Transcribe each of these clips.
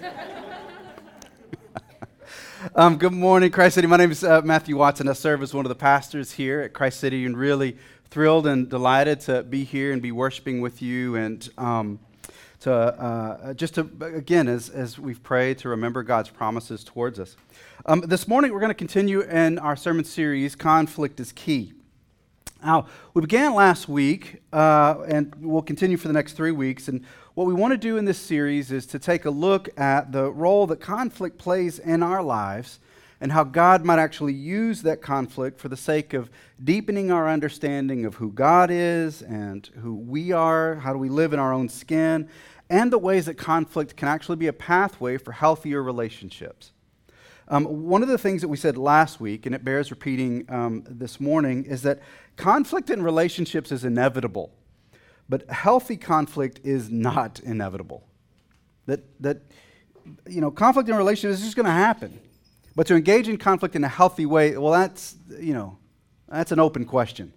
um, good morning, Christ City. My name is uh, Matthew Watson. I serve as one of the pastors here at Christ City and really thrilled and delighted to be here and be worshiping with you and um, to uh, just to, again, as, as we've prayed, to remember God's promises towards us. Um, this morning, we're going to continue in our sermon series, Conflict is Key. Now, we began last week, uh, and we'll continue for the next three weeks. And what we want to do in this series is to take a look at the role that conflict plays in our lives and how God might actually use that conflict for the sake of deepening our understanding of who God is and who we are, how do we live in our own skin, and the ways that conflict can actually be a pathway for healthier relationships. Um, one of the things that we said last week, and it bears repeating um, this morning, is that conflict in relationships is inevitable, but healthy conflict is not inevitable. That, that you know, conflict in relationships is just going to happen. But to engage in conflict in a healthy way, well, that's, you know, that's an open question.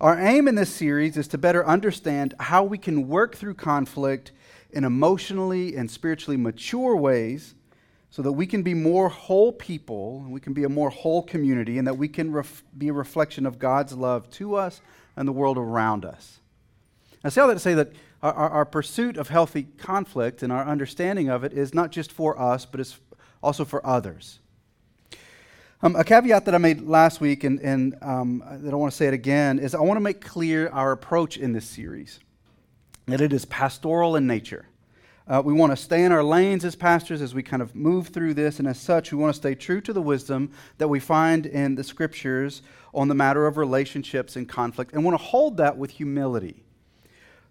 Our aim in this series is to better understand how we can work through conflict in emotionally and spiritually mature ways so that we can be more whole people, we can be a more whole community, and that we can ref- be a reflection of God's love to us and the world around us. I say all that to say that our, our, our pursuit of healthy conflict and our understanding of it is not just for us, but it's also for others. Um, a caveat that I made last week, and, and um, that I want to say it again, is I want to make clear our approach in this series that it is pastoral in nature. Uh, we want to stay in our lanes as pastors as we kind of move through this, and as such, we want to stay true to the wisdom that we find in the scriptures on the matter of relationships and conflict, and want to hold that with humility.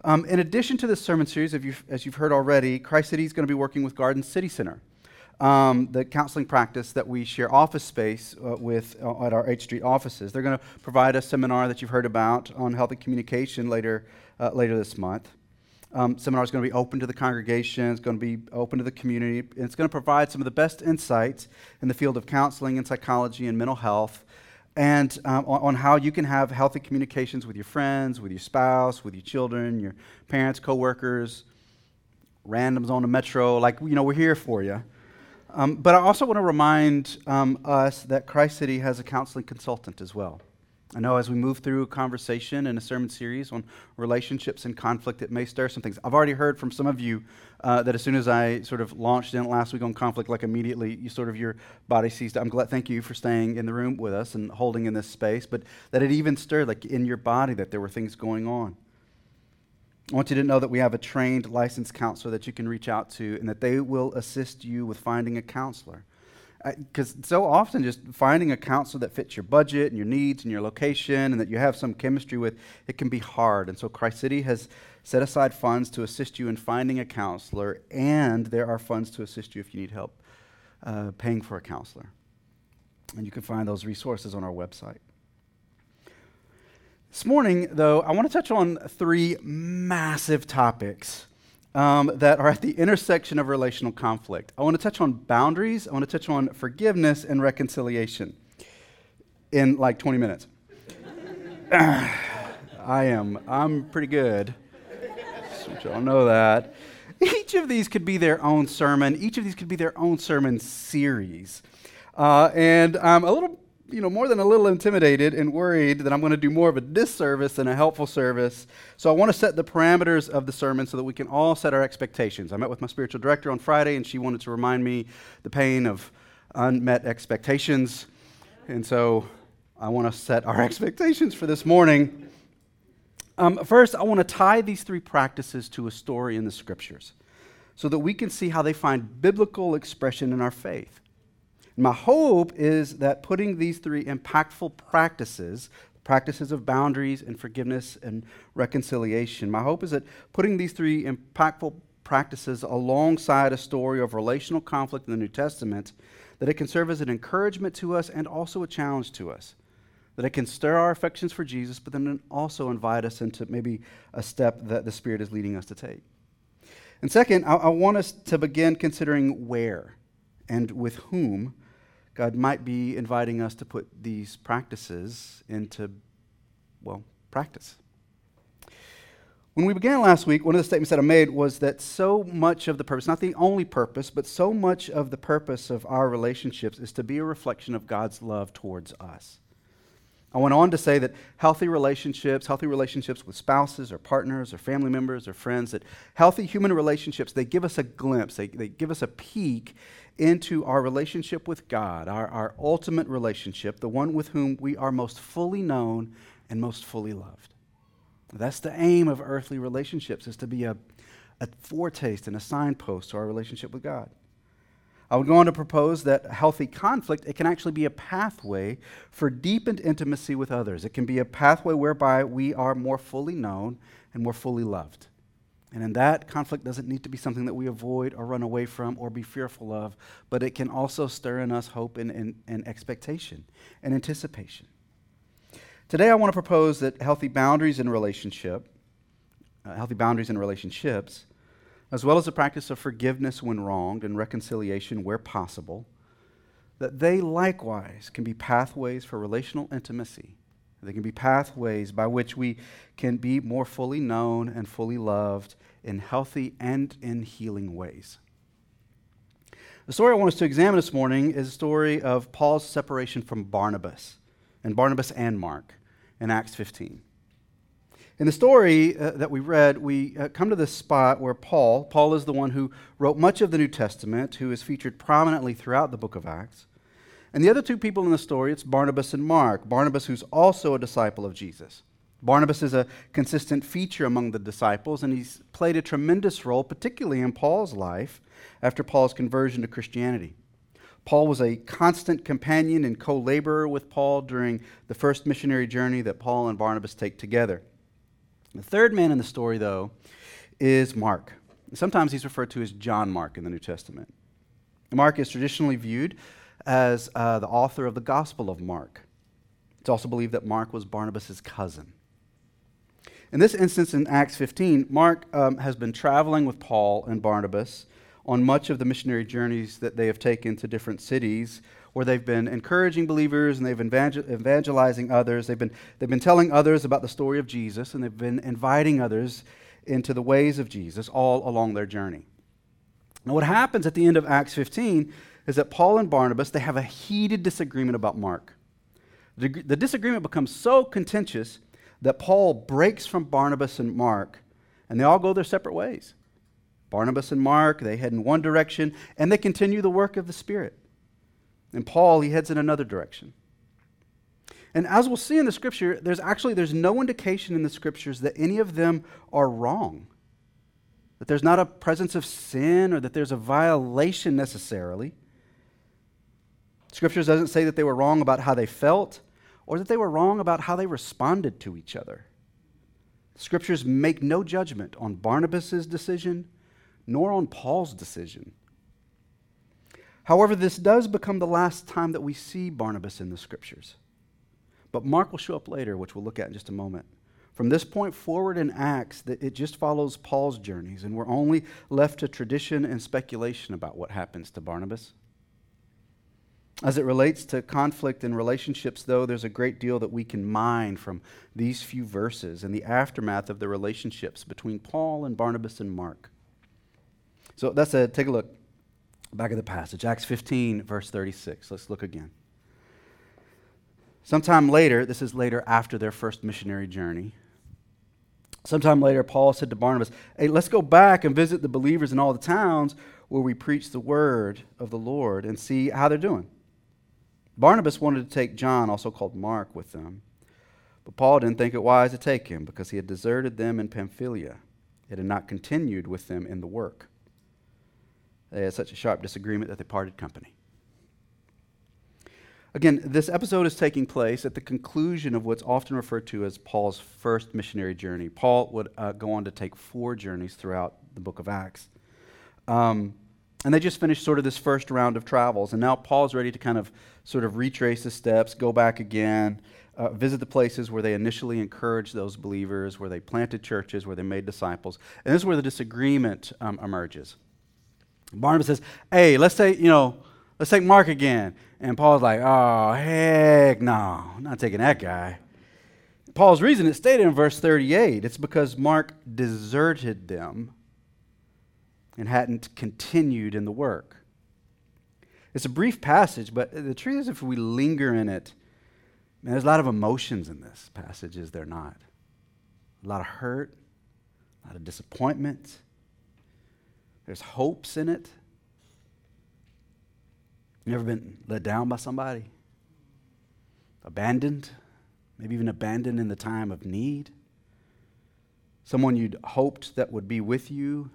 Um, in addition to this sermon series, you've, as you've heard already, Christ City is going to be working with Garden City Center, um, the counseling practice that we share office space uh, with uh, at our H Street offices. They're going to provide a seminar that you've heard about on healthy communication later, uh, later this month um, seminar is going to be open to the congregation, it's going to be open to the community, and it's going to provide some of the best insights in the field of counseling and psychology and mental health, and um, on, on, how you can have healthy communications with your friends, with your spouse, with your children, your parents, coworkers, randoms on the metro. Like, you know, we're here for you. Um, but I also want to remind um, us that Christ City has a counseling consultant as well. I know as we move through a conversation and a sermon series on relationships and conflict, it may stir some things. I've already heard from some of you uh, that as soon as I sort of launched in last week on conflict, like immediately you sort of your body seized. I'm glad, thank you for staying in the room with us and holding in this space, but that it even stirred like in your body that there were things going on. I want you to know that we have a trained licensed counselor that you can reach out to and that they will assist you with finding a counselor because so often just finding a counselor that fits your budget and your needs and your location and that you have some chemistry with it can be hard. And so christ city has set aside funds to assist you in finding a counselor and there are funds to assist you if you need help uh, paying for a counselor. And you can find those resources on our website. This morning though i want to touch on three massive topics um, that are at the intersection of relational conflict. I want to touch on boundaries, I want to touch on forgiveness and reconciliation in like 20 minutes. I am, I'm pretty good. Y'all know that. Each of these could be their own sermon, each of these could be their own sermon series. Uh, and I'm a little you know, more than a little intimidated and worried that I'm going to do more of a disservice than a helpful service. So I want to set the parameters of the sermon so that we can all set our expectations. I met with my spiritual director on Friday, and she wanted to remind me the pain of unmet expectations. And so I want to set our expectations for this morning. Um, first, I want to tie these three practices to a story in the scriptures so that we can see how they find biblical expression in our faith. My hope is that putting these three impactful practices, practices of boundaries and forgiveness and reconciliation, my hope is that putting these three impactful practices alongside a story of relational conflict in the New Testament, that it can serve as an encouragement to us and also a challenge to us. That it can stir our affections for Jesus, but then also invite us into maybe a step that the Spirit is leading us to take. And second, I, I want us to begin considering where and with whom God might be inviting us to put these practices into, well, practice. When we began last week, one of the statements that I made was that so much of the purpose, not the only purpose, but so much of the purpose of our relationships is to be a reflection of God's love towards us. I went on to say that healthy relationships, healthy relationships with spouses or partners or family members or friends, that healthy human relationships, they give us a glimpse, they, they give us a peek into our relationship with God, our, our ultimate relationship, the one with whom we are most fully known and most fully loved. That's the aim of earthly relationships, is to be a, a foretaste and a signpost to our relationship with God. I would go on to propose that healthy conflict, it can actually be a pathway for deepened intimacy with others. It can be a pathway whereby we are more fully known and more fully loved. And in that, conflict doesn't need to be something that we avoid or run away from or be fearful of, but it can also stir in us hope and, and, and expectation and anticipation. Today, I want to propose that healthy boundaries in relationship, uh, healthy boundaries in relationships, as well as the practice of forgiveness when wronged and reconciliation where possible, that they likewise can be pathways for relational intimacy. They can be pathways by which we can be more fully known and fully loved in healthy and in healing ways. The story I want us to examine this morning is the story of Paul's separation from Barnabas, and Barnabas and Mark in Acts 15. In the story uh, that we read, we uh, come to this spot where Paul, Paul is the one who wrote much of the New Testament, who is featured prominently throughout the book of Acts. And the other two people in the story, it's Barnabas and Mark. Barnabas, who's also a disciple of Jesus. Barnabas is a consistent feature among the disciples, and he's played a tremendous role, particularly in Paul's life after Paul's conversion to Christianity. Paul was a constant companion and co laborer with Paul during the first missionary journey that Paul and Barnabas take together. The third man in the story, though, is Mark. Sometimes he's referred to as John Mark in the New Testament. Mark is traditionally viewed as uh, the author of the Gospel of Mark. It's also believed that Mark was Barnabas' cousin. In this instance, in Acts 15, Mark um, has been traveling with Paul and Barnabas on much of the missionary journeys that they have taken to different cities where they've been encouraging believers and they've been evangel- evangelizing others. They've been, they've been telling others about the story of Jesus and they've been inviting others into the ways of Jesus all along their journey. Now, what happens at the end of Acts 15 is that Paul and Barnabas, they have a heated disagreement about Mark. The, the disagreement becomes so contentious that Paul breaks from Barnabas and Mark, and they all go their separate ways. Barnabas and Mark, they head in one direction, and they continue the work of the Spirit. And Paul, he heads in another direction. And as we'll see in the scripture, there's actually there's no indication in the scriptures that any of them are wrong. That there's not a presence of sin or that there's a violation necessarily. Scriptures doesn't say that they were wrong about how they felt or that they were wrong about how they responded to each other. Scriptures make no judgment on Barnabas' decision nor on Paul's decision. However, this does become the last time that we see Barnabas in the scriptures. But Mark will show up later, which we'll look at in just a moment. From this point forward in Acts, it just follows Paul's journeys, and we're only left to tradition and speculation about what happens to Barnabas. As it relates to conflict and relationships, though, there's a great deal that we can mine from these few verses and the aftermath of the relationships between Paul and Barnabas and Mark. So that's a take a look. Back of the passage, Acts 15, verse 36. Let's look again. Sometime later, this is later after their first missionary journey. Sometime later, Paul said to Barnabas, Hey, let's go back and visit the believers in all the towns where we preach the word of the Lord and see how they're doing. Barnabas wanted to take John, also called Mark, with them. But Paul didn't think it wise to take him because he had deserted them in Pamphylia. It had not continued with them in the work. They had such a sharp disagreement that they parted company. Again, this episode is taking place at the conclusion of what's often referred to as Paul's first missionary journey. Paul would uh, go on to take four journeys throughout the book of Acts. Um, and they just finished sort of this first round of travels. And now Paul's ready to kind of sort of retrace the steps, go back again, uh, visit the places where they initially encouraged those believers, where they planted churches, where they made disciples. And this is where the disagreement um, emerges. Barnabas says, Hey, let's take, you know, let's take Mark again. And Paul's like, Oh, heck no, I'm not taking that guy. Paul's reason is stated in verse 38. It's because Mark deserted them and hadn't continued in the work. It's a brief passage, but the truth is, if we linger in it, man, there's a lot of emotions in this passage, is there not? A lot of hurt, a lot of disappointment. There's hopes in it. You ever been let down by somebody? Abandoned? Maybe even abandoned in the time of need? Someone you'd hoped that would be with you?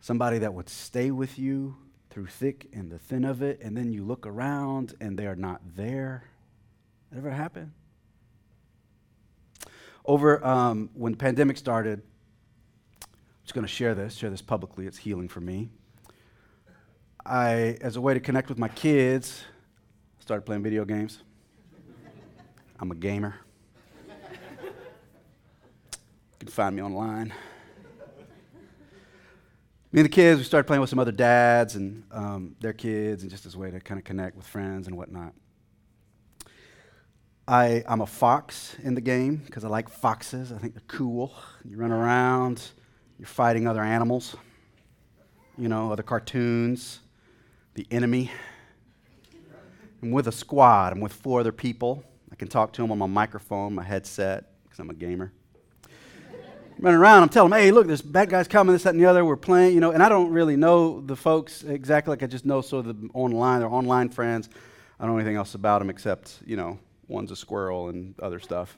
Somebody that would stay with you? through thick and the thin of it, and then you look around and they are not there. That ever happen? Over um, when the pandemic started, just going to share this, share this publicly. It's healing for me. I, as a way to connect with my kids, started playing video games. I'm a gamer. You can find me online me and the kids, we started playing with some other dads and um, their kids, and just as a way to kind of connect with friends and whatnot. I, I'm a fox in the game because I like foxes. I think they're cool. You run around, you're fighting other animals, you know, other cartoons, the enemy. I'm with a squad. I'm with four other people. I can talk to them on my microphone, my headset, because I'm a gamer running around. I'm telling them, hey, look, this bad guy's coming, this, that, and the other. We're playing, you know, and I don't really know the folks exactly like I just know sort of the online, they're online friends. I don't know anything else about them except, you know, one's a squirrel and other stuff.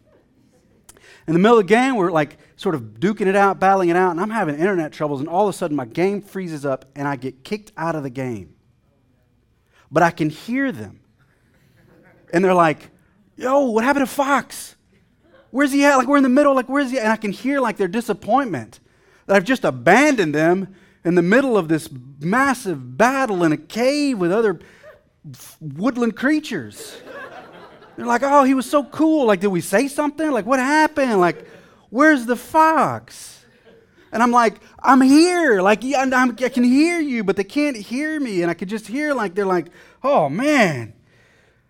In the middle of the game, we're like sort of duking it out, battling it out, and I'm having internet troubles, and all of a sudden my game freezes up and I get kicked out of the game. But I can hear them. And they're like, yo, what happened to Fox? Where's he at? Like, we're in the middle. Like, where's he at? And I can hear, like, their disappointment that I've just abandoned them in the middle of this massive battle in a cave with other woodland creatures. They're like, oh, he was so cool. Like, did we say something? Like, what happened? Like, where's the fox? And I'm like, I'm here. Like, I'm, I'm, i can hear you, but they can't hear me. And I could just hear, like, they're like, oh, man.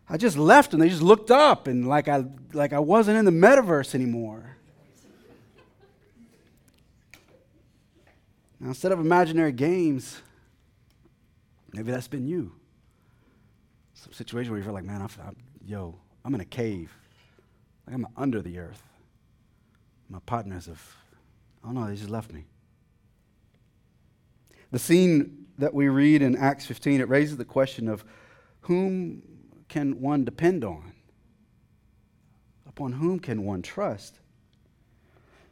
I just left and they just looked up and like I like I wasn't in the metaverse anymore. Now, instead of imaginary games, maybe that's been you. Some situation where you feel like, man, I'm, I'm, yo, I'm in a cave. Like I'm under the earth. My partners have, oh no, they just left me. The scene that we read in Acts 15, it raises the question of whom can one depend on? Upon whom can one trust?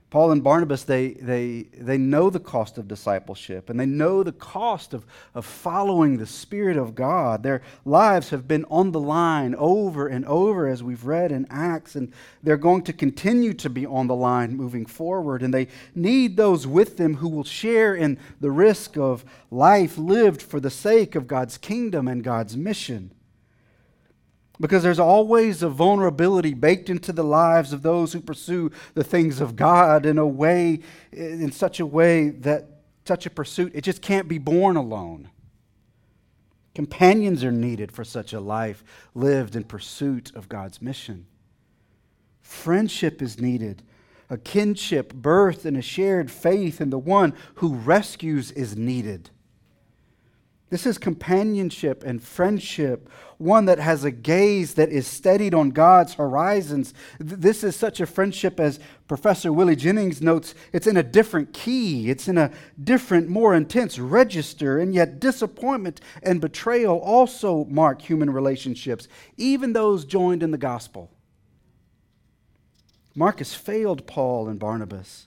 Paul and Barnabas, they, they, they know the cost of discipleship and they know the cost of, of following the Spirit of God. Their lives have been on the line over and over, as we've read in Acts, and they're going to continue to be on the line moving forward. And they need those with them who will share in the risk of life lived for the sake of God's kingdom and God's mission. Because there's always a vulnerability baked into the lives of those who pursue the things of God in a way, in such a way that such a pursuit, it just can't be born alone. Companions are needed for such a life lived in pursuit of God's mission. Friendship is needed, a kinship birthed in a shared faith in the one who rescues is needed. This is companionship and friendship, one that has a gaze that is steadied on God's horizons. This is such a friendship, as Professor Willie Jennings notes, it's in a different key, it's in a different, more intense register, and yet disappointment and betrayal also mark human relationships, even those joined in the gospel. Mark has failed Paul and Barnabas,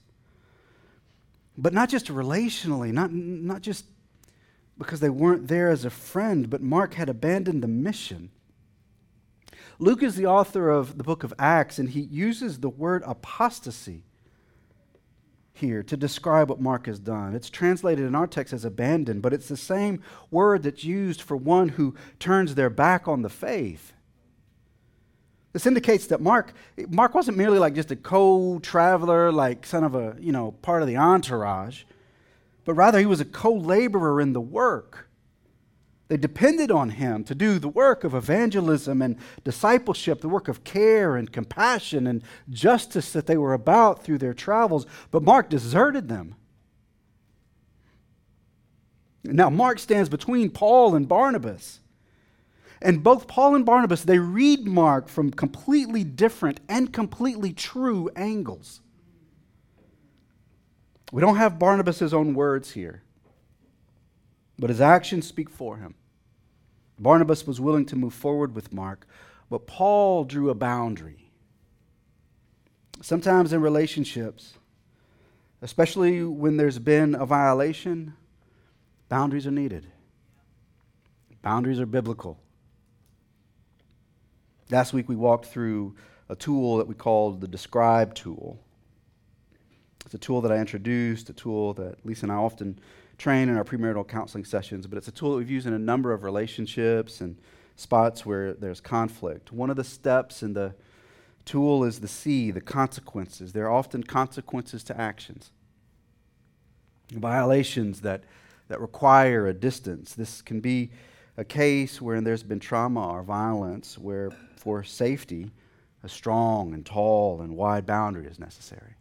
but not just relationally, not, not just because they weren't there as a friend, but Mark had abandoned the mission. Luke is the author of the book of Acts, and he uses the word apostasy here to describe what Mark has done. It's translated in our text as abandoned, but it's the same word that's used for one who turns their back on the faith. This indicates that Mark, Mark wasn't merely like just a co-traveler, like son of a, you know, part of the entourage but rather he was a co laborer in the work. They depended on him to do the work of evangelism and discipleship, the work of care and compassion and justice that they were about through their travels. But Mark deserted them. Now, Mark stands between Paul and Barnabas. And both Paul and Barnabas, they read Mark from completely different and completely true angles. We don't have Barnabas' own words here, but his actions speak for him. Barnabas was willing to move forward with Mark, but Paul drew a boundary. Sometimes in relationships, especially when there's been a violation, boundaries are needed. Boundaries are biblical. Last week we walked through a tool that we called the Describe tool. It's a tool that I introduced, a tool that Lisa and I often train in our premarital counseling sessions, but it's a tool that we've used in a number of relationships and spots where there's conflict. One of the steps in the tool is the C, the consequences. There are often consequences to actions, violations that, that require a distance. This can be a case where there's been trauma or violence, where for safety, a strong and tall and wide boundary is necessary.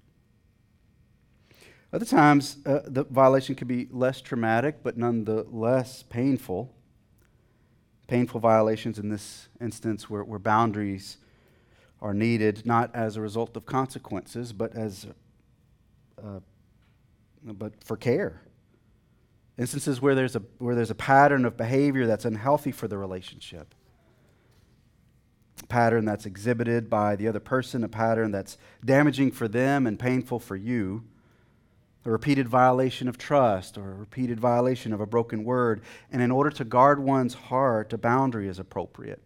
Other times, uh, the violation can be less traumatic, but nonetheless painful. Painful violations in this instance where, where boundaries are needed not as a result of consequences, but as uh, but for care. Instances where there's a where there's a pattern of behavior that's unhealthy for the relationship. A pattern that's exhibited by the other person, a pattern that's damaging for them and painful for you a repeated violation of trust or a repeated violation of a broken word. And in order to guard one's heart, a boundary is appropriate,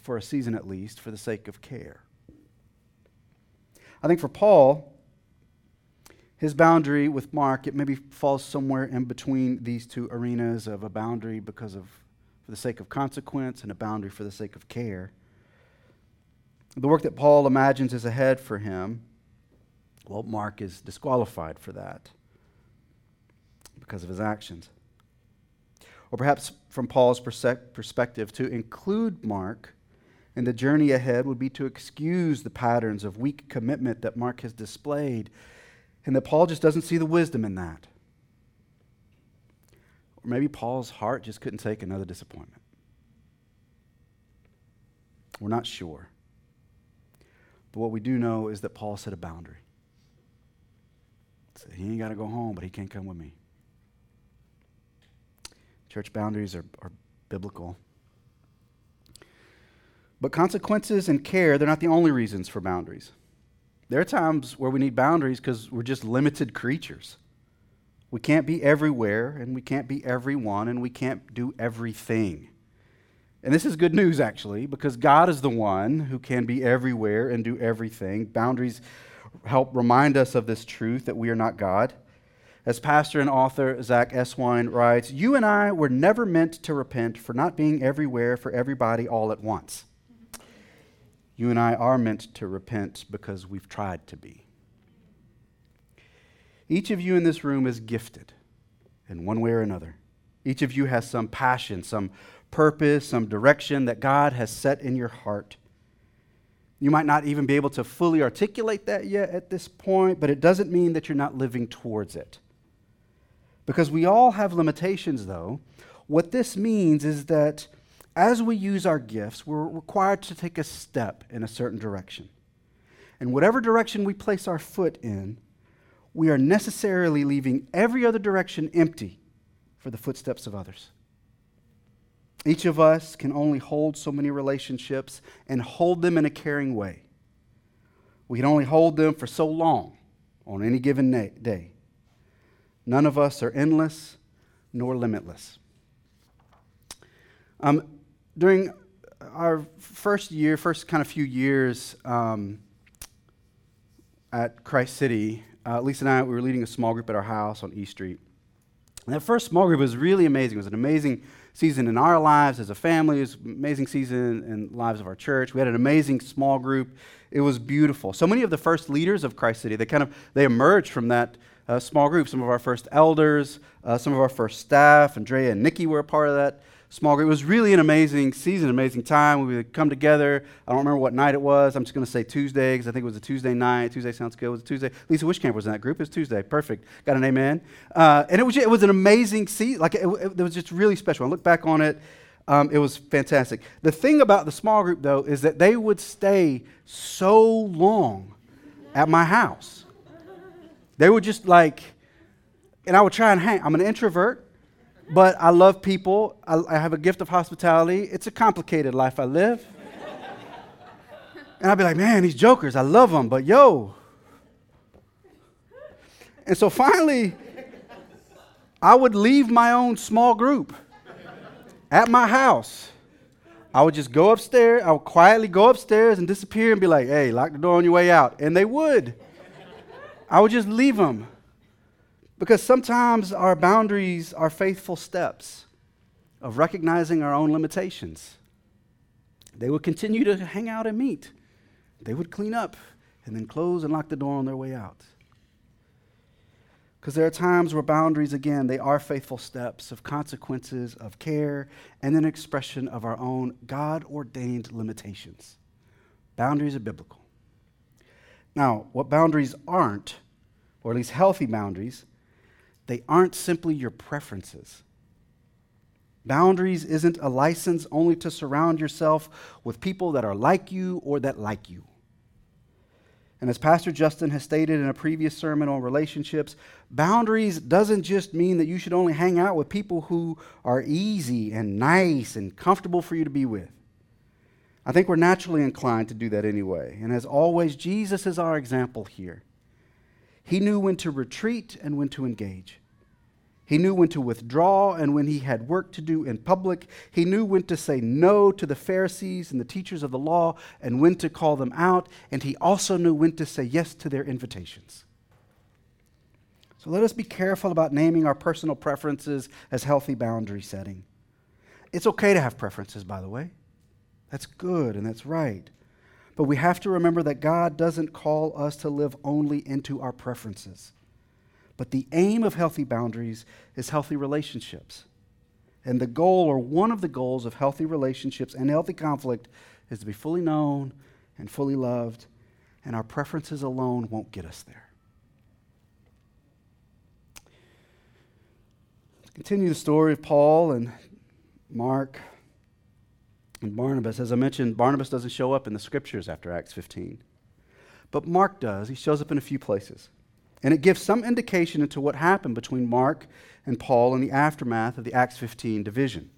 for a season at least, for the sake of care. I think for Paul, his boundary with Mark, it maybe falls somewhere in between these two arenas of a boundary because of for the sake of consequence and a boundary for the sake of care. The work that Paul imagines is ahead for him well, Mark is disqualified for that because of his actions. Or perhaps from Paul's perspective, to include Mark in the journey ahead would be to excuse the patterns of weak commitment that Mark has displayed, and that Paul just doesn't see the wisdom in that. Or maybe Paul's heart just couldn't take another disappointment. We're not sure. But what we do know is that Paul set a boundary. So he ain't got to go home, but he can't come with me. Church boundaries are, are biblical. But consequences and care, they're not the only reasons for boundaries. There are times where we need boundaries because we're just limited creatures. We can't be everywhere, and we can't be everyone, and we can't do everything. And this is good news, actually, because God is the one who can be everywhere and do everything. Boundaries help remind us of this truth that we are not God. As pastor and author Zack Eswine writes, You and I were never meant to repent for not being everywhere for everybody all at once. You and I are meant to repent because we've tried to be. Each of you in this room is gifted in one way or another. Each of you has some passion, some purpose, some direction that God has set in your heart. You might not even be able to fully articulate that yet at this point, but it doesn't mean that you're not living towards it. Because we all have limitations, though. What this means is that as we use our gifts, we're required to take a step in a certain direction. And whatever direction we place our foot in, we are necessarily leaving every other direction empty for the footsteps of others. Each of us can only hold so many relationships and hold them in a caring way. We can only hold them for so long on any given day. None of us are endless nor limitless. Um, during our first year, first kind of few years um, at Christ City, uh, Lisa and I, we were leading a small group at our house on East Street. And that first small group was really amazing. It was an amazing season in our lives as a family. It was an amazing season in lives of our church. We had an amazing small group. It was beautiful. So many of the first leaders of Christ City, they kind of they emerged from that uh, small group. Some of our first elders, uh, some of our first staff, Andrea and Nikki were a part of that small group. It was really an amazing season, amazing time. We would come together. I don't remember what night it was. I'm just going to say Tuesday because I think it was a Tuesday night. Tuesday sounds good. It was a Tuesday. Lisa Wishcamp was in that group. It was Tuesday. Perfect. Got an amen. Uh, and it was, it was an amazing season. Like, it, it, it was just really special. I look back on it. Um, it was fantastic. The thing about the small group, though, is that they would stay so long at my house. They would just like, and I would try and hang. I'm an introvert but I love people. I, I, have a gift of hospitality. It's a complicated life I live. and I'd be like, man, these jokers, I love them, but yo. And so finally, I would leave my own small group at my house. I would just go upstairs. I would quietly go upstairs and disappear and be like, hey, lock the door on your way out. And they would. I would just leave them. Because sometimes our boundaries are faithful steps of recognizing our own limitations. They would continue to hang out and meet. They would clean up and then close and lock the door on their way out. Because there are times where boundaries, again, they are faithful steps of consequences, of care, and an expression of our own God ordained limitations. Boundaries are biblical. Now, what boundaries aren't, or at least healthy boundaries, they aren't simply your preferences. Boundaries isn't a license only to surround yourself with people that are like you or that like you. And as Pastor Justin has stated in a previous sermon on relationships, boundaries doesn't just mean that you should only hang out with people who are easy and nice and comfortable for you to be with. I think we're naturally inclined to do that anyway. And as always, Jesus is our example here. He knew when to retreat and when to engage. He knew when to withdraw and when he had work to do in public. He knew when to say no to the Pharisees and the teachers of the law and when to call them out. And he also knew when to say yes to their invitations. So let us be careful about naming our personal preferences as healthy boundary setting. It's okay to have preferences, by the way. That's good and that's right. But we have to remember that God doesn't call us to live only into our preferences. But the aim of healthy boundaries is healthy relationships. And the goal, or one of the goals, of healthy relationships and healthy conflict is to be fully known and fully loved, and our preferences alone won't get us there. Let's continue the story of Paul and Mark and Barnabas. As I mentioned, Barnabas doesn't show up in the scriptures after Acts 15, but Mark does. He shows up in a few places. And it gives some indication into what happened between Mark and Paul in the aftermath of the Acts 15 division.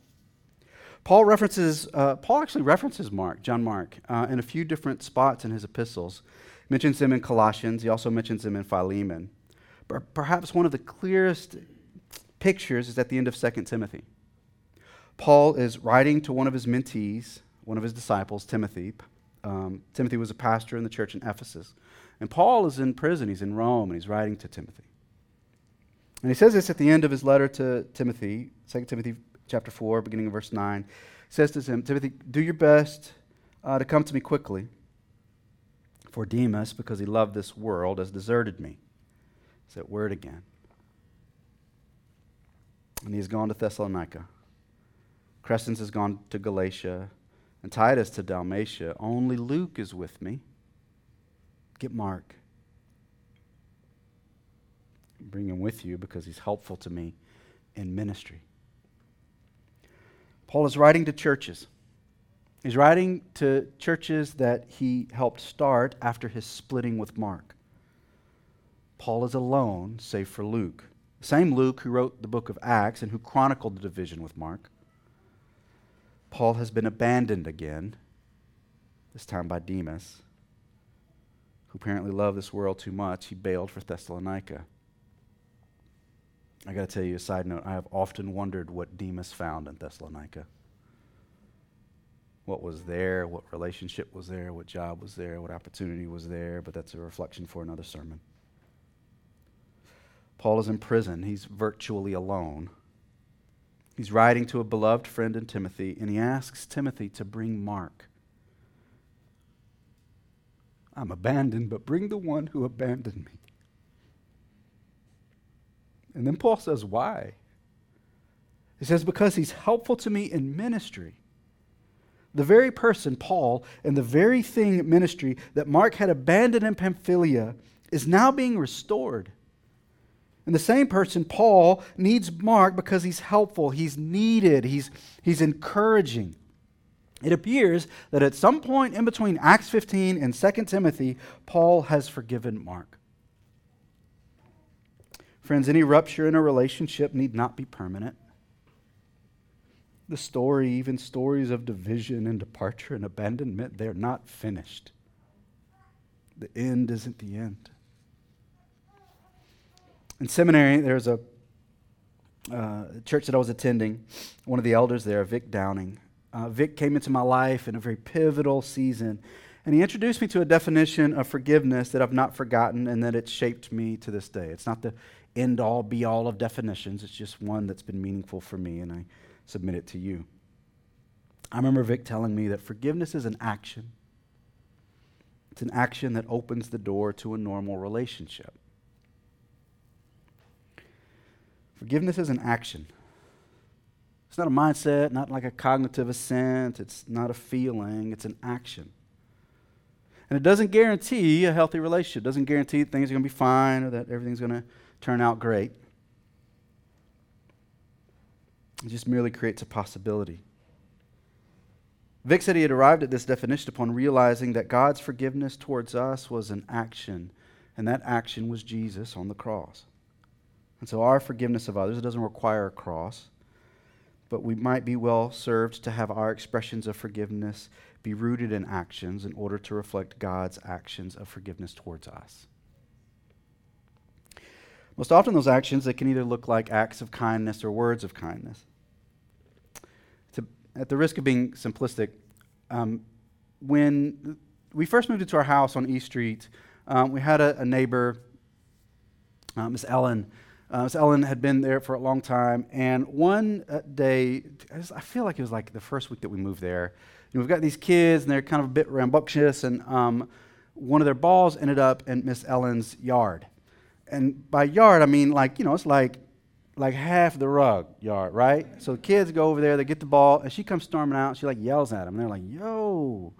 Paul references, uh, Paul actually references Mark, John Mark, uh, in a few different spots in his epistles. Mentions him in Colossians. He also mentions him in Philemon. But perhaps one of the clearest pictures is at the end of 2 Timothy. Paul is writing to one of his mentees, one of his disciples, Timothy. Um, Timothy was a pastor in the church in Ephesus. And Paul is in prison. He's in Rome, and he's writing to Timothy. And he says this at the end of his letter to Timothy, 2 Timothy chapter 4, beginning of verse 9. He says to him, Timothy, do your best uh, to come to me quickly. For Demas, because he loved this world, has deserted me. It's that word again. And he has gone to Thessalonica. Crescens has gone to Galatia, and Titus to Dalmatia. Only Luke is with me. Get Mark. Bring him with you because he's helpful to me in ministry. Paul is writing to churches. He's writing to churches that he helped start after his splitting with Mark. Paul is alone, save for Luke. Same Luke who wrote the book of Acts and who chronicled the division with Mark. Paul has been abandoned again, this time by Demas who apparently loved this world too much, he bailed for Thessalonica. I got to tell you a side note. I have often wondered what Demas found in Thessalonica. What was there, what relationship was there, what job was there, what opportunity was there, but that's a reflection for another sermon. Paul is in prison. He's virtually alone. He's writing to a beloved friend in Timothy, and he asks Timothy to bring Mark. I'm abandoned, but bring the one who abandoned me. And then Paul says, Why? He says, Because he's helpful to me in ministry. The very person, Paul, and the very thing, ministry, that Mark had abandoned in Pamphylia is now being restored. And the same person, Paul, needs Mark because he's helpful, he's needed, he's, he's encouraging. It appears that at some point in between Acts 15 and 2 Timothy, Paul has forgiven Mark. Friends, any rupture in a relationship need not be permanent. The story, even stories of division and departure and abandonment, they're not finished. The end isn't the end. In seminary, there was a uh, church that I was attending. One of the elders there, Vic Downing, uh, Vic came into my life in a very pivotal season, and he introduced me to a definition of forgiveness that I've not forgotten and that it's shaped me to this day. It's not the end all be all of definitions, it's just one that's been meaningful for me, and I submit it to you. I remember Vic telling me that forgiveness is an action. It's an action that opens the door to a normal relationship. Forgiveness is an action. It's not a mindset, not like a cognitive assent, it's not a feeling, it's an action. And it doesn't guarantee a healthy relationship. It doesn't guarantee things are going to be fine or that everything's going to turn out great. It just merely creates a possibility. Vic said he had arrived at this definition upon realizing that God's forgiveness towards us was an action, and that action was Jesus on the cross. And so our forgiveness of others, doesn't require a cross but we might be well served to have our expressions of forgiveness be rooted in actions in order to reflect God's actions of forgiveness towards us. Most often, those actions they can either look like acts of kindness or words of kindness. To, at the risk of being simplistic, um, when we first moved into our house on East Street, um, we had a, a neighbor, uh, Miss Ellen, uh, so Ellen had been there for a long time, and one uh, day, I, just, I, feel like it was like the first week that we moved there. You know, we've got these kids, and they're kind of a bit rambunctious, and um, one of their balls ended up in Miss Ellen's yard. And by yard, I mean like you know, it's like like half the rug yard, right? So the kids go over there, they get the ball, and she comes storming out. She like yells at them, and they're like, "Yo,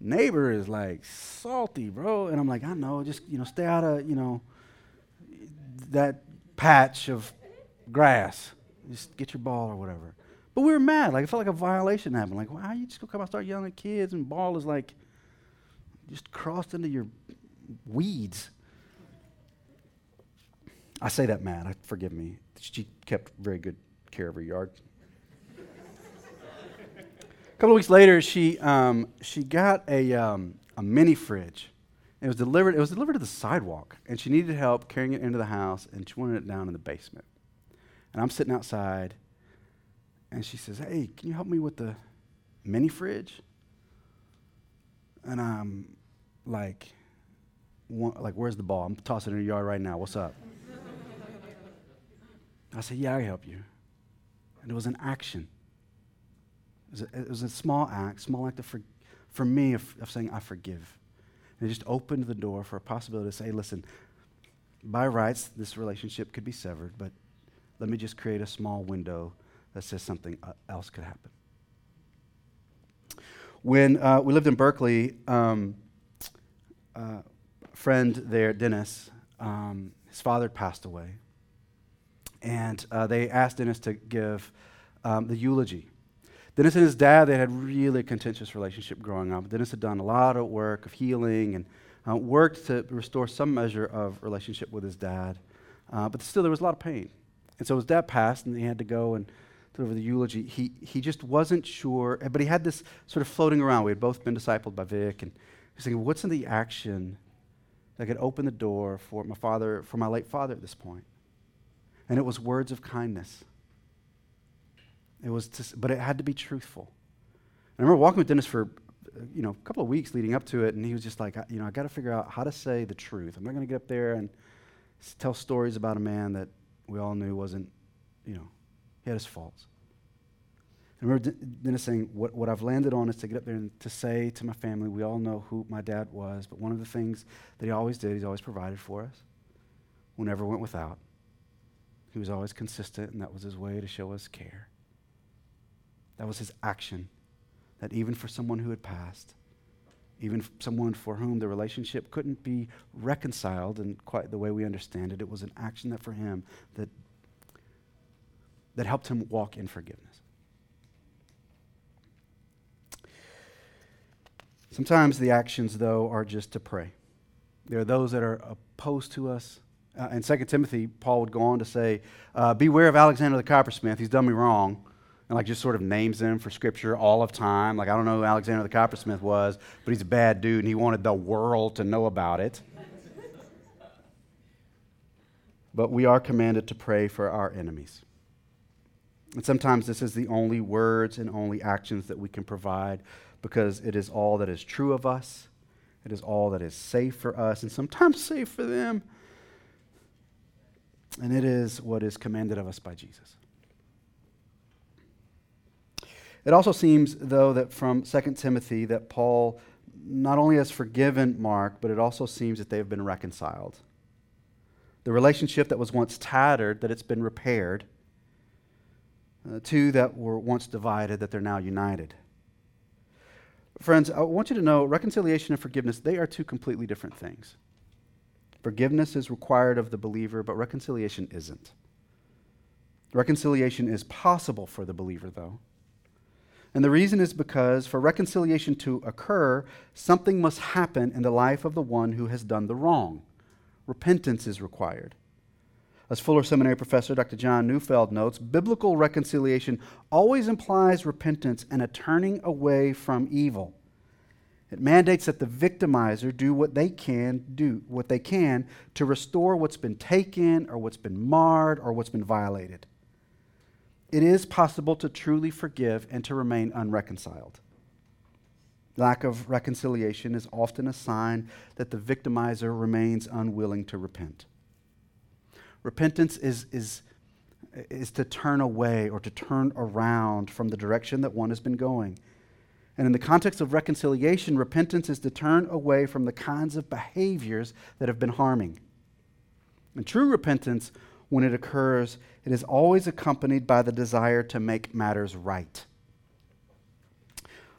neighbor is like salty, bro." And I'm like, "I know, just you know, stay out of you know." that patch of grass. Just get your ball or whatever. But we were mad. Like, it felt like a violation happened. Like, why are you just go come out and start yelling at kids and ball is like just crossed into your weeds. I say that mad. I, forgive me. She kept very good care of her yard. a couple of weeks later, she, um, she got a, um, a mini fridge it was delivered. It was delivered to the sidewalk, and she needed help carrying it into the house, and she wanted it down in the basement. And I'm sitting outside, and she says, "Hey, can you help me with the mini fridge?" And I'm like, "Like, where's the ball? I'm tossing it in the yard right now. What's up?" I said, "Yeah, I help you." And it was an action. It was a, it was a small act, small act of for, for me of, of saying, "I forgive." And it just opened the door for a possibility to say, listen, by rights, this relationship could be severed, but let me just create a small window that says something uh, else could happen. When uh, we lived in Berkeley, um, uh, a friend there, Dennis, um, his father passed away. And uh, they asked Dennis to give um, the eulogy Dennis and his dad, they had really contentious relationship growing up. Dennis had done a lot of work of healing and uh, worked to restore some measure of relationship with his dad. Uh, but still, there was a lot of pain. And so his dad passed, and he had to go and deliver the eulogy. He, he just wasn't sure, but he had this sort of floating around. We had both been discipled by Vic, and he was thinking, what's in the action that could open the door for my father, for my late father at this point? And it was words of kindness. It was, to, but it had to be truthful. I remember walking with Dennis for, uh, you know, a couple of weeks leading up to it, and he was just like, you know, I got to figure out how to say the truth. I'm not going to get up there and tell stories about a man that we all knew wasn't, you know, he had his faults. I remember Dennis saying, what, what I've landed on is to get up there and to say to my family, we all know who my dad was, but one of the things that he always did, he's always provided for us, we never went without. He was always consistent, and that was his way to show us care. That was his action. That even for someone who had passed, even someone for whom the relationship couldn't be reconciled in quite the way we understand it, it was an action that for him that, that helped him walk in forgiveness. Sometimes the actions, though, are just to pray. There are those that are opposed to us. Uh, in 2 Timothy, Paul would go on to say, uh, Beware of Alexander the coppersmith. He's done me wrong. And like just sort of names them for scripture all of time. Like, I don't know who Alexander the coppersmith was, but he's a bad dude and he wanted the world to know about it. but we are commanded to pray for our enemies. And sometimes this is the only words and only actions that we can provide because it is all that is true of us, it is all that is safe for us, and sometimes safe for them. And it is what is commanded of us by Jesus. It also seems, though, that from 2 Timothy that Paul not only has forgiven Mark, but it also seems that they have been reconciled. The relationship that was once tattered, that it's been repaired. Uh, two that were once divided, that they're now united. Friends, I want you to know reconciliation and forgiveness, they are two completely different things. Forgiveness is required of the believer, but reconciliation isn't. Reconciliation is possible for the believer, though. And the reason is because for reconciliation to occur, something must happen in the life of the one who has done the wrong. Repentance is required. As Fuller Seminary professor Dr. John Neufeld notes, biblical reconciliation always implies repentance and a turning away from evil. It mandates that the victimizer do what they can do, what they can to restore what's been taken or what's been marred or what's been violated. It is possible to truly forgive and to remain unreconciled. Lack of reconciliation is often a sign that the victimizer remains unwilling to repent. Repentance is, is, is to turn away or to turn around from the direction that one has been going. And in the context of reconciliation, repentance is to turn away from the kinds of behaviors that have been harming. And true repentance, when it occurs, it is always accompanied by the desire to make matters right.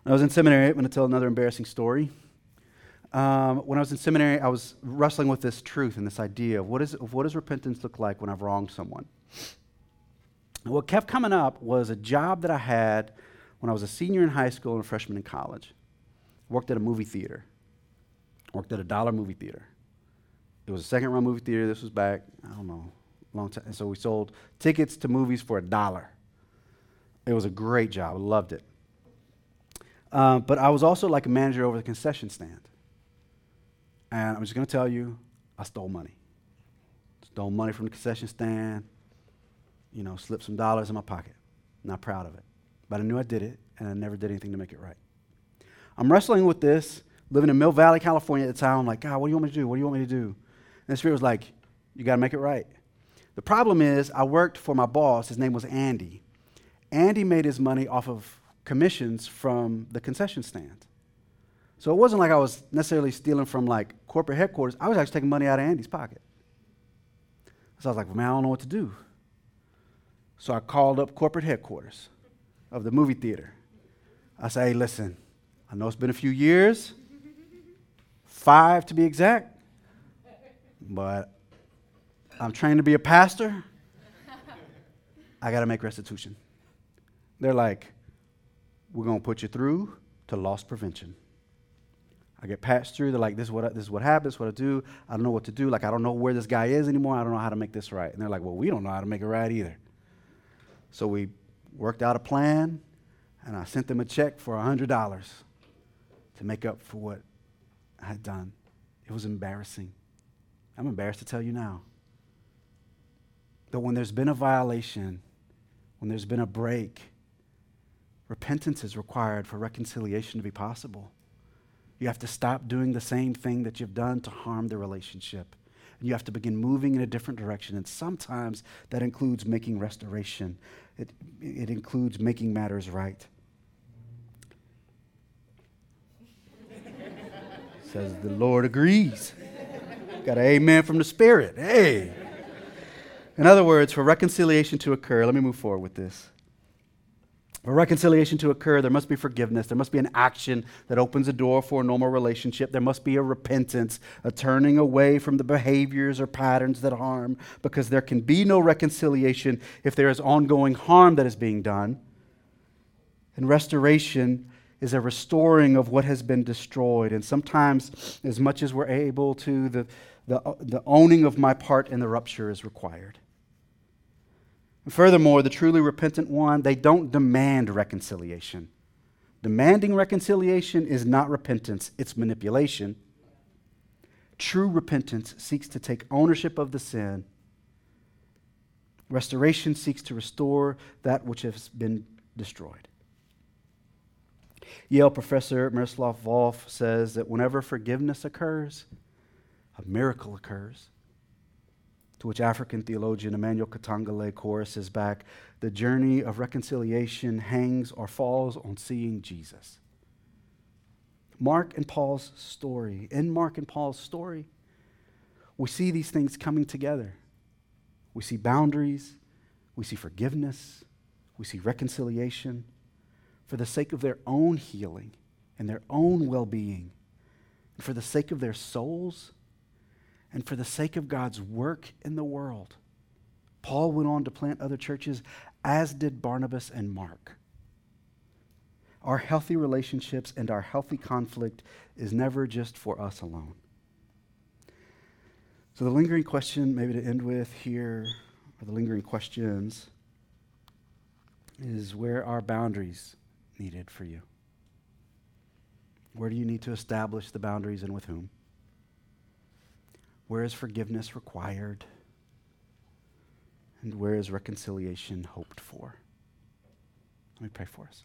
When I was in seminary, I'm going to tell another embarrassing story. Um, when I was in seminary, I was wrestling with this truth and this idea of what, is, of what does repentance look like when I've wronged someone. And what kept coming up was a job that I had when I was a senior in high school and a freshman in college. I worked at a movie theater. I worked at a dollar movie theater. It was a second run movie theater. This was back, I don't know, long time. And so we sold tickets to movies for a dollar. It was a great job. I loved it. Um, but I was also like a manager over the concession stand. And I'm just going to tell you, I stole money. Stole money from the concession stand, you know, slipped some dollars in my pocket. Not proud of it. But I knew I did it, and I never did anything to make it right. I'm wrestling with this, living in Mill Valley, California at the time. I'm like, God, what do you want me to do? What do you want me to do? And the Spirit was like, You got to make it right. The problem is, I worked for my boss. His name was Andy. Andy made his money off of commissions from the concession stand. So it wasn't like I was necessarily stealing from like corporate headquarters. I was actually taking money out of Andy's pocket. So I was like, well, man, I don't know what to do. So I called up corporate headquarters of the movie theater. I said, hey, listen, I know it's been a few years, five to be exact, but I'm trained to be a pastor. I got to make restitution. They're like, we're going to put you through to loss prevention. I get patched through. They're like, this is what I, this is what happens. What I do. I don't know what to do. Like I don't know where this guy is anymore. I don't know how to make this right. And they're like, well, we don't know how to make it right either. So we worked out a plan, and I sent them a check for hundred dollars to make up for what I had done. It was embarrassing. I'm embarrassed to tell you now. That when there's been a violation, when there's been a break, repentance is required for reconciliation to be possible. You have to stop doing the same thing that you've done to harm the relationship. And you have to begin moving in a different direction. And sometimes that includes making restoration, it, it includes making matters right. Says the Lord agrees. Got an amen from the Spirit. Hey. In other words, for reconciliation to occur, let me move forward with this. For reconciliation to occur, there must be forgiveness. There must be an action that opens a door for a normal relationship. There must be a repentance, a turning away from the behaviors or patterns that harm, because there can be no reconciliation if there is ongoing harm that is being done. And restoration is a restoring of what has been destroyed. And sometimes, as much as we're able to, the, the, the owning of my part in the rupture is required. Furthermore, the truly repentant one, they don't demand reconciliation. Demanding reconciliation is not repentance, it's manipulation. True repentance seeks to take ownership of the sin. Restoration seeks to restore that which has been destroyed. Yale professor Miroslav Volf says that whenever forgiveness occurs, a miracle occurs. To which African theologian Emmanuel Katongole choruses back the journey of reconciliation hangs or falls on seeing Jesus. Mark and Paul's story, in Mark and Paul's story, we see these things coming together. We see boundaries, we see forgiveness, we see reconciliation for the sake of their own healing and their own well being, and for the sake of their souls and for the sake of God's work in the world. Paul went on to plant other churches, as did Barnabas and Mark. Our healthy relationships and our healthy conflict is never just for us alone. So, the lingering question, maybe to end with here, or the lingering questions, is where are boundaries needed for you? Where do you need to establish the boundaries and with whom? Where is forgiveness required? And where is reconciliation hoped for? Let me pray for us.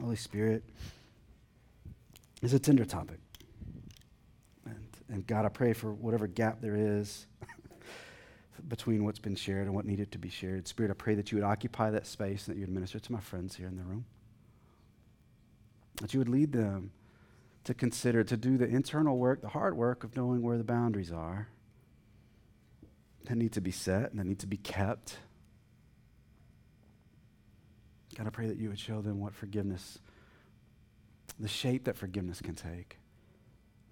Holy Spirit is a tender topic. And, and God, I pray for whatever gap there is between what's been shared and what needed to be shared. Spirit, I pray that you would occupy that space and that you would minister to my friends here in the room. That you would lead them to consider, to do the internal work, the hard work of knowing where the boundaries are that need to be set and that need to be kept. God, I pray that you would show them what forgiveness, the shape that forgiveness can take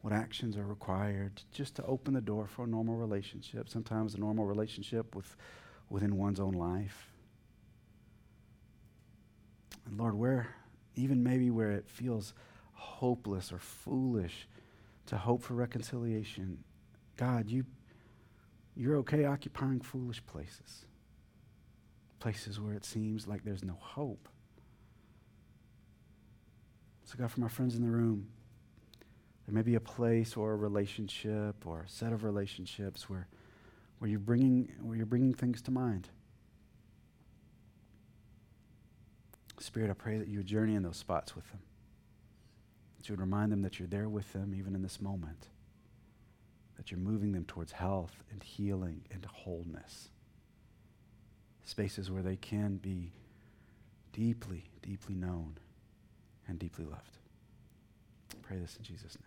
what actions are required just to open the door for a normal relationship, sometimes a normal relationship with, within one's own life. And Lord, where, even maybe where it feels hopeless or foolish to hope for reconciliation, God, you, you're okay occupying foolish places, places where it seems like there's no hope. So, God, for my friends in the room, there may be a place or a relationship or a set of relationships where, where, you're, bringing, where you're bringing things to mind. Spirit, I pray that you would journey in those spots with them. That you would remind them that you're there with them even in this moment. That you're moving them towards health and healing and wholeness. Spaces where they can be deeply, deeply known and deeply loved. I pray this in Jesus' name.